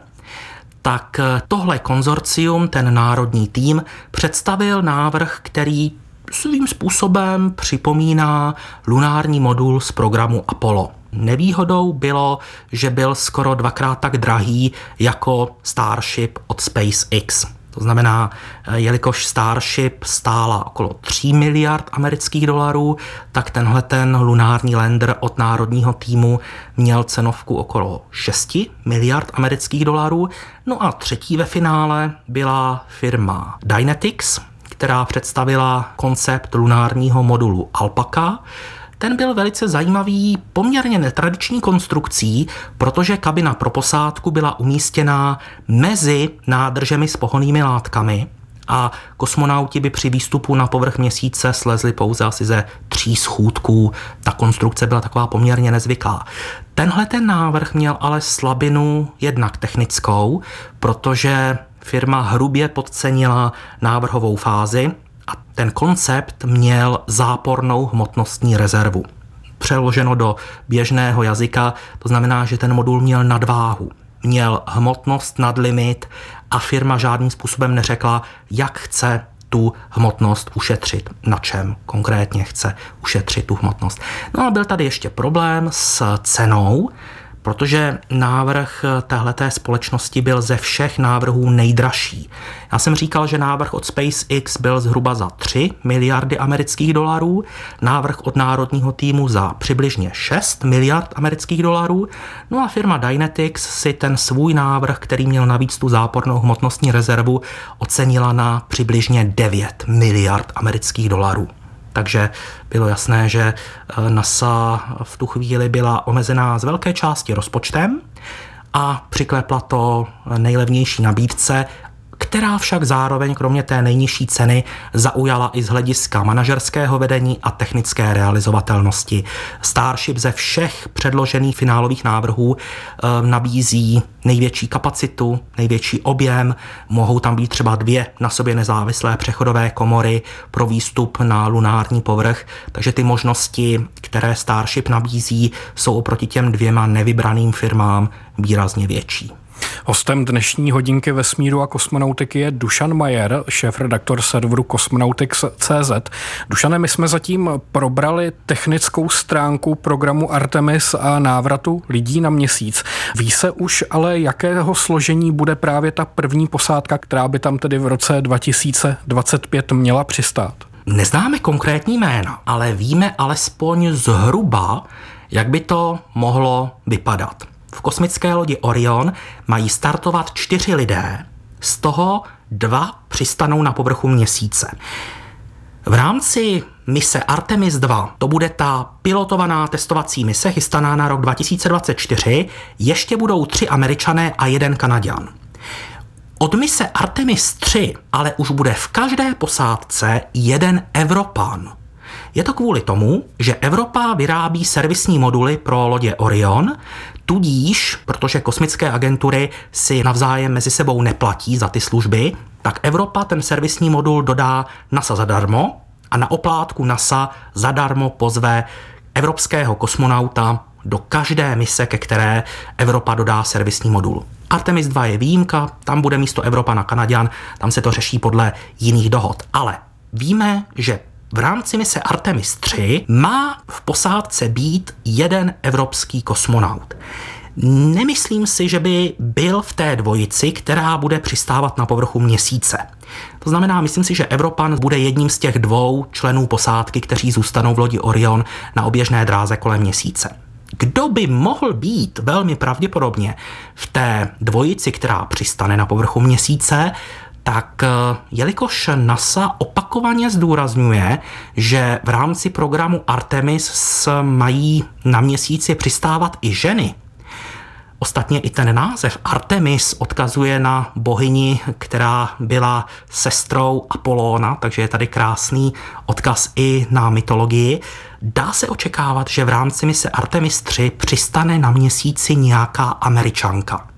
tak eh, tohle konzorcium, ten národní tým, představil návrh, který svým způsobem připomíná lunární modul z programu Apollo. Nevýhodou bylo, že byl skoro dvakrát tak drahý jako Starship od SpaceX. To znamená, eh, jelikož Starship stála okolo 3 miliard amerických dolarů, tak tenhle ten lunární lander od národního týmu měl cenovku okolo 6 miliard amerických dolarů. No a třetí ve finále byla firma Dynetics, která představila koncept lunárního modulu Alpaca, ten byl velice zajímavý, poměrně netradiční konstrukcí, protože kabina pro posádku byla umístěná mezi nádržemi s pohonými látkami a kosmonauti by při výstupu na povrch měsíce slezli pouze asi ze tří schůdků. Ta konstrukce byla taková poměrně nezvyklá. Tenhle ten návrh měl ale slabinu jednak technickou, protože firma hrubě podcenila návrhovou fázi, A ten koncept měl zápornou hmotnostní rezervu. Přeloženo do běžného jazyka, to znamená, že ten modul měl nadváhu, měl hmotnost nad limit a firma žádným způsobem neřekla, jak chce tu hmotnost ušetřit. Na čem konkrétně chce ušetřit tu hmotnost. No a byl tady ještě problém s cenou, protože návrh téhleté společnosti byl ze všech návrhů nejdražší. Já jsem říkal, že návrh od SpaceX byl zhruba za 3 miliardy amerických dolarů, návrh od národního týmu za přibližně 6 miliard amerických dolarů, no a firma Dynetics si ten svůj návrh, který měl navíc tu zápornou hmotnostní rezervu, ocenila na přibližně 9 miliard amerických dolarů takže bylo jasné, že eh, NASA v tu chvíli byla omezená z velké části rozpočtem a přiklepla to nejlevnější nabídce která však zároveň kromě té nejnižší ceny zaujala i z hlediska manažerského vedení a technické realizovatelnosti. Starship ze všech předložených finálových návrhů eh, nabízí největší kapacitu, největší objem, mohou tam být třeba dvě na sobě nezávislé přechodové komory pro výstup na lunární povrch, takže ty možnosti, které Starship nabízí, jsou oproti těm dvěma nevybraným firmám výrazně větší. Hostem dnešní hodinky vesmíru a kosmonautiky je Dušan Majer, šéf-redaktor serveru Cosmonautics.cz. Dušane, my jsme zatím probrali technickou stránku programu Artemis a návratu lidí na měsíc. Ví se už ale, jakého složení bude právě ta první posádka, která by tam tedy v roce 2025 měla přistát? Neznáme konkrétní jména, ale víme alespoň zhruba, jak by to mohlo vypadat. V kosmické lodi Orion mají startovat čtyři lidé, z toho dva přistanou na povrchu měsíce. V rámci mise Artemis 2, to bude ta pilotovaná testovací mise chystaná na rok 2024, ještě budou tři američané a jeden kanaděn. Od mise Artemis 3 ale už bude v každé posádce jeden Evropan. Je to kvůli tomu, že Evropa vyrábí servisní moduly pro lodě Orion, tudíž, protože kosmické agentury si navzájem mezi sebou neplatí za ty služby, tak Evropa ten servisní modul dodá NASA zadarmo a na oplátku NASA zadarmo pozve evropského kosmonauta do každé mise, ke které Evropa dodá servisní modul. Artemis 2 je výjimka, tam bude místo Evropa na Kanaděn, tam se to řeší podle jiných dohod. Ale víme, že v rámci mise Artemis 3 má v posádce být jeden evropský kosmonaut. Nemyslím si, že by byl v té dvojici, která bude přistávat na povrchu měsíce. To znamená, myslím si, že Evropan bude jedním z těch dvou členů posádky, kteří zůstanou v lodi Orion na oběžné dráze kolem měsíce. Kdo by mohl být velmi pravděpodobně v té dvojici, která přistane na povrchu měsíce, tak eh, jelikož NASA opakovaně zdůrazňuje, že v rámci programu Artemis mají na měsíci přistávat i ženy, Ostatně i ten název Artemis odkazuje na bohyni, která byla sestrou Apolóna, takže je tady krásný odkaz i na mytologii. Dá se očekávat, že v rámci mise Artemis 3 přistane na měsíci nějaká američanka.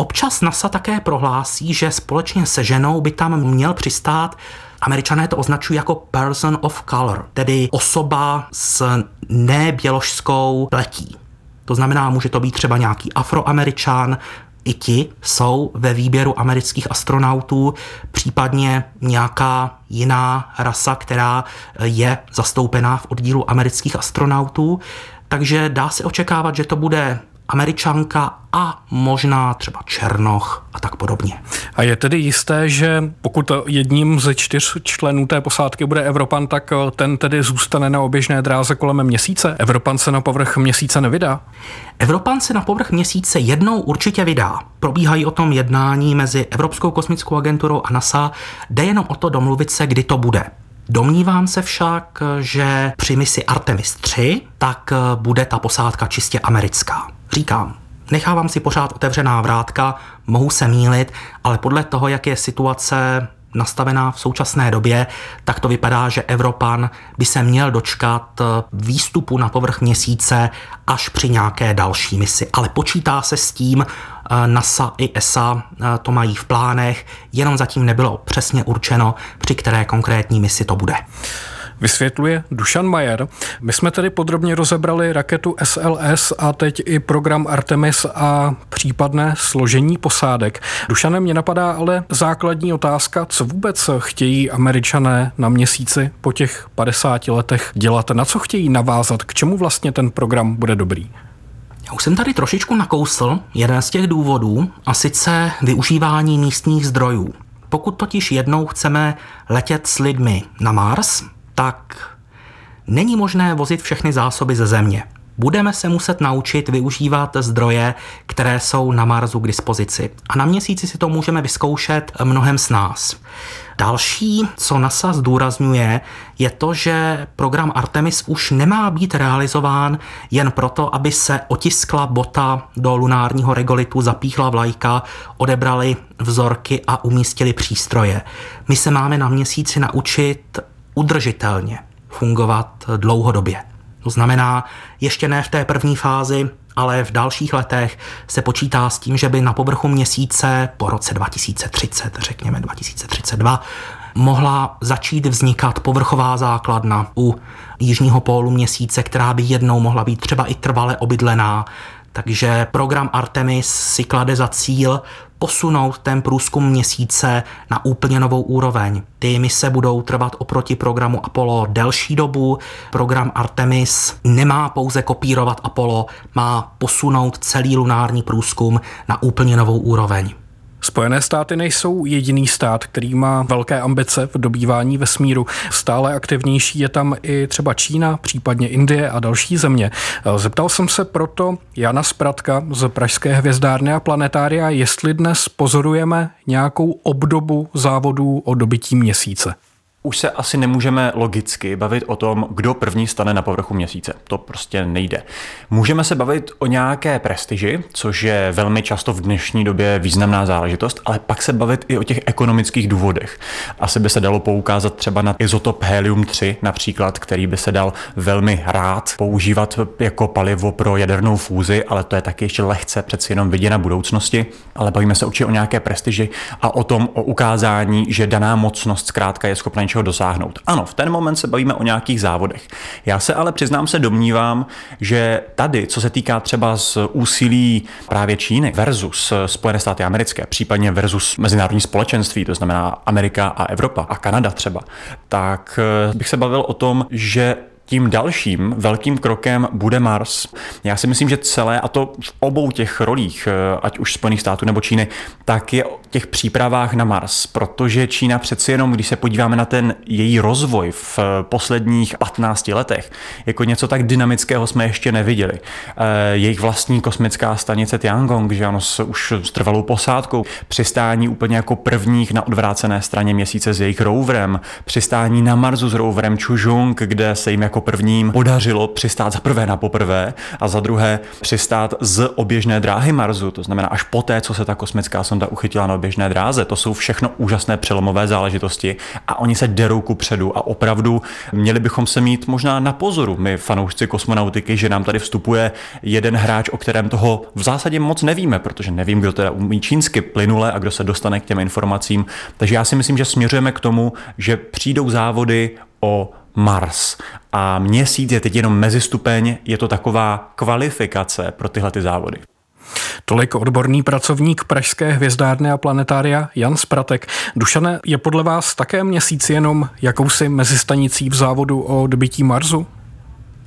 Občas NASA také prohlásí, že společně se ženou by tam měl přistát Američané to označují jako person of color, tedy osoba s neběložskou pletí. To znamená, může to být třeba nějaký afroameričan, i ti jsou ve výběru amerických astronautů, případně nějaká jiná rasa, která je zastoupená v oddílu amerických astronautů. Takže dá se očekávat, že to bude Američanka a možná třeba Černoch a tak podobně. A je tedy jisté, že pokud jedním ze čtyř členů té posádky bude Evropan, tak ten tedy zůstane na oběžné dráze kolem měsíce? Evropan se na povrch měsíce nevydá? Evropan se na povrch měsíce jednou určitě vydá. Probíhají o tom jednání mezi Evropskou kosmickou agenturou a NASA. Jde jenom o to domluvit se, kdy to bude. Domnívám se však, že při misi Artemis 3 tak bude ta posádka čistě americká. Říkám, nechávám si pořád otevřená vrátka, mohu se mílit, ale podle toho, jak je situace nastavená v současné době, tak to vypadá, že Evropan by se měl dočkat výstupu na povrch měsíce až při nějaké další misi. Ale počítá se s tím, NASA i ESA to mají v plánech, jenom zatím nebylo přesně určeno, při které konkrétní misi to bude vysvětluje Dušan Majer. My jsme tedy podrobně rozebrali raketu SLS a teď i program Artemis a případné složení posádek. Dušanem mě napadá ale základní otázka, co vůbec chtějí američané na měsíci po těch 50 letech dělat, na co chtějí navázat, k čemu vlastně ten program bude dobrý. Já už jsem tady trošičku nakousl jeden z těch důvodů, a sice využívání místních zdrojů. Pokud totiž jednou chceme letět s lidmi na Mars, tak není možné vozit všechny zásoby ze Země. Budeme se muset naučit využívat zdroje, které jsou na Marsu k dispozici. A na měsíci si to můžeme vyzkoušet mnohem s nás. Další, co NASA zdůrazňuje, je to, že program Artemis už nemá být realizován jen proto, aby se otiskla bota do lunárního regolitu, zapíchla vlajka, odebrali vzorky a umístili přístroje. My se máme na měsíci naučit udržitelně fungovat dlouhodobě. To znamená, ještě ne v té první fázi, ale v dalších letech se počítá s tím, že by na povrchu měsíce po roce 2030, řekněme 2032, mohla začít vznikat povrchová základna u jižního pólu měsíce, která by jednou mohla být třeba i trvale obydlená. Takže program Artemis si klade za cíl posunout ten průzkum měsíce na úplně novou úroveň. Ty mise budou trvat oproti programu Apollo delší dobu. Program Artemis nemá pouze kopírovat Apollo, má posunout celý lunární průzkum na úplně novou úroveň. Spojené státy nejsou jediný stát, který má velké ambice v dobývání vesmíru. Stále aktivnější je tam i třeba Čína, případně Indie a další země. Zeptal jsem se proto Jana Spratka z Pražské hvězdárny a planetária, jestli dnes pozorujeme nějakou obdobu závodů o dobytí měsíce. Už se asi nemůžeme logicky bavit o tom, kdo první stane na povrchu měsíce. To prostě nejde. Můžeme se bavit o nějaké prestiži, což je velmi často v dnešní době významná záležitost, ale pak se bavit i o těch ekonomických důvodech. Asi by se dalo poukázat třeba na izotop helium-3 například, který by se dal velmi rád používat jako palivo pro jadernou fúzi, ale to je taky ještě lehce přeci jenom viděna budoucnosti. Ale bavíme se určitě o nějaké prestiži a o tom, o ukázání, že daná mocnost zkrátka je schopna něčeho dosáhnout. Ano, v ten moment se bavíme o nějakých závodech. Já se ale přiznám se domnívám, že tady, co se týká třeba z úsilí právě Číny versus Spojené státy americké, případně versus mezinárodní společenství, to znamená Amerika a Evropa a Kanada třeba, tak eh, bych se bavil o tom, že tím dalším velkým krokem bude Mars. Já si myslím, že celé, a to v obou těch rolích, eh, ať už Spojených států nebo Číny, tak je o těch přípravách na Mars, protože Čína přeci jenom, když se podíváme na ten její rozvoj v eh, posledních 15 letech, jako něco tak dynamického jsme ještě neviděli. Eh, jejich vlastní kosmická stanice Tiangong, že ano, s, už s trvalou posádkou, přistání úplně jako prvních na odvrácené straně měsíce s jejich roverem, přistání na Marsu s roverem Chujung, kde se jim jako jako prvním podařilo přistát za prvé na poprvé a za druhé přistát z oběžné dráhy Marsu, to znamená až poté, co se ta kosmická sonda uchytila na oběžné dráze. To jsou všechno úžasné přelomové záležitosti a oni se derou ku předu a opravdu měli bychom se mít možná na pozoru, my fanoušci kosmonautiky, že nám tady vstupuje jeden hráč, o kterém toho v zásadě moc nevíme, protože nevím, kdo teda umí čínsky plynule a kdo se dostane k těm informacím. Takže já si myslím, že směřujeme k tomu, že přijdou závody o Mars. A měsíc je teď jenom mezistupeň, je to taková kvalifikace pro tyhle ty závody. Tolik odborný pracovník Pražské hvězdárny a planetária Jan Spratek. Dušane, je podle vás také měsíc jenom jakousi mezistanicí v závodu o dobytí Marsu?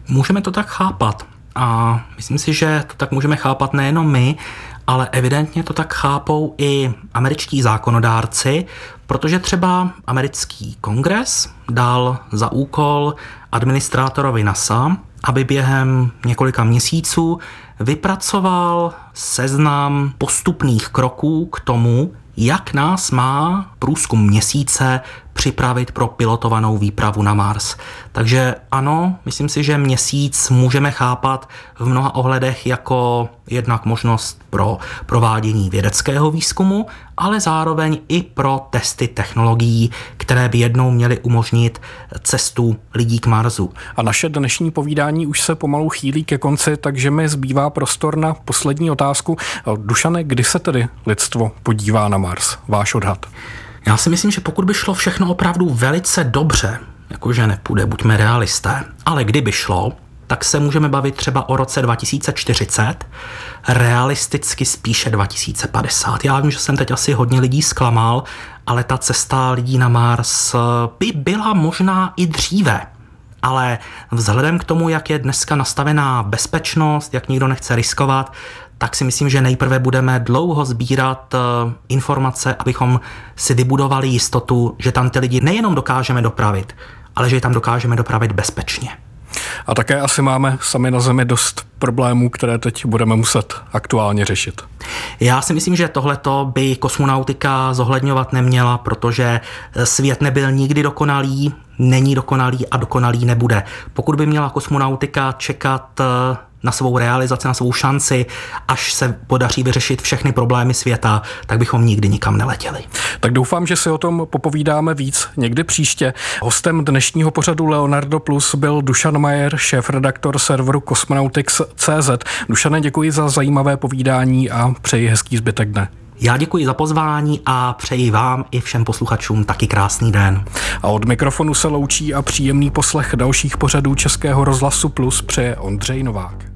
Můžeme to tak chápat. A myslím si, že to tak můžeme chápat nejenom my, ale evidentně to tak chápou i američtí zákonodárci, protože třeba americký kongres dal za úkol administrátorovi NASA, aby během několika měsíců vypracoval seznam postupných kroků k tomu, jak nás má průzkum měsíce připravit pro pilotovanou výpravu na Mars. Takže ano, myslím si, že měsíc můžeme chápat v mnoha ohledech jako jednak možnost pro provádění vědeckého výzkumu, ale zároveň i pro testy technologií, které by jednou měly umožnit cestu lidí k Marsu. A naše dnešní povídání už se pomalu chýlí ke konci, takže mi zbývá prostor na poslední otázku. Dušane, kdy se tedy lidstvo podívá na Mars? Váš odhad? Já si myslím, že pokud by šlo všechno opravdu velice dobře, jakože nepůjde, buďme realisté, ale kdyby šlo, tak se můžeme bavit třeba o roce 2040, realisticky spíše 2050. Já vím, že jsem teď asi hodně lidí zklamal, ale ta cesta lidí na Mars by byla možná i dříve. Ale vzhledem k tomu, jak je dneska nastavená bezpečnost, jak nikdo nechce riskovat, tak si myslím, že nejprve budeme dlouho sbírat eh, informace, abychom si vybudovali jistotu, že tam ty lidi nejenom dokážeme dopravit, ale že je tam dokážeme dopravit bezpečně. A také asi máme sami na Zemi dost problémů, které teď budeme muset aktuálně řešit. Já si myslím, že tohleto by kosmonautika zohledňovat neměla, protože svět nebyl nikdy dokonalý, není dokonalý a dokonalý nebude. Pokud by měla kosmonautika čekat eh, na svou realizaci, na svou šanci, až se podaří vyřešit všechny problémy světa, tak bychom nikdy nikam neletěli. Tak doufám, že si o tom popovídáme víc někdy příště. Hostem dnešního pořadu Leonardo Plus byl Dušan Majer, šéf-redaktor serveru Cosmonautics.cz. Dušane, děkuji za zajímavé povídání a přeji hezký zbytek dne. Já děkuji za pozvání a přeji vám i všem posluchačům taky krásný den. A od mikrofonu se loučí a příjemný poslech dalších pořadů Českého rozhlasu Plus přeje Ondřej Novák.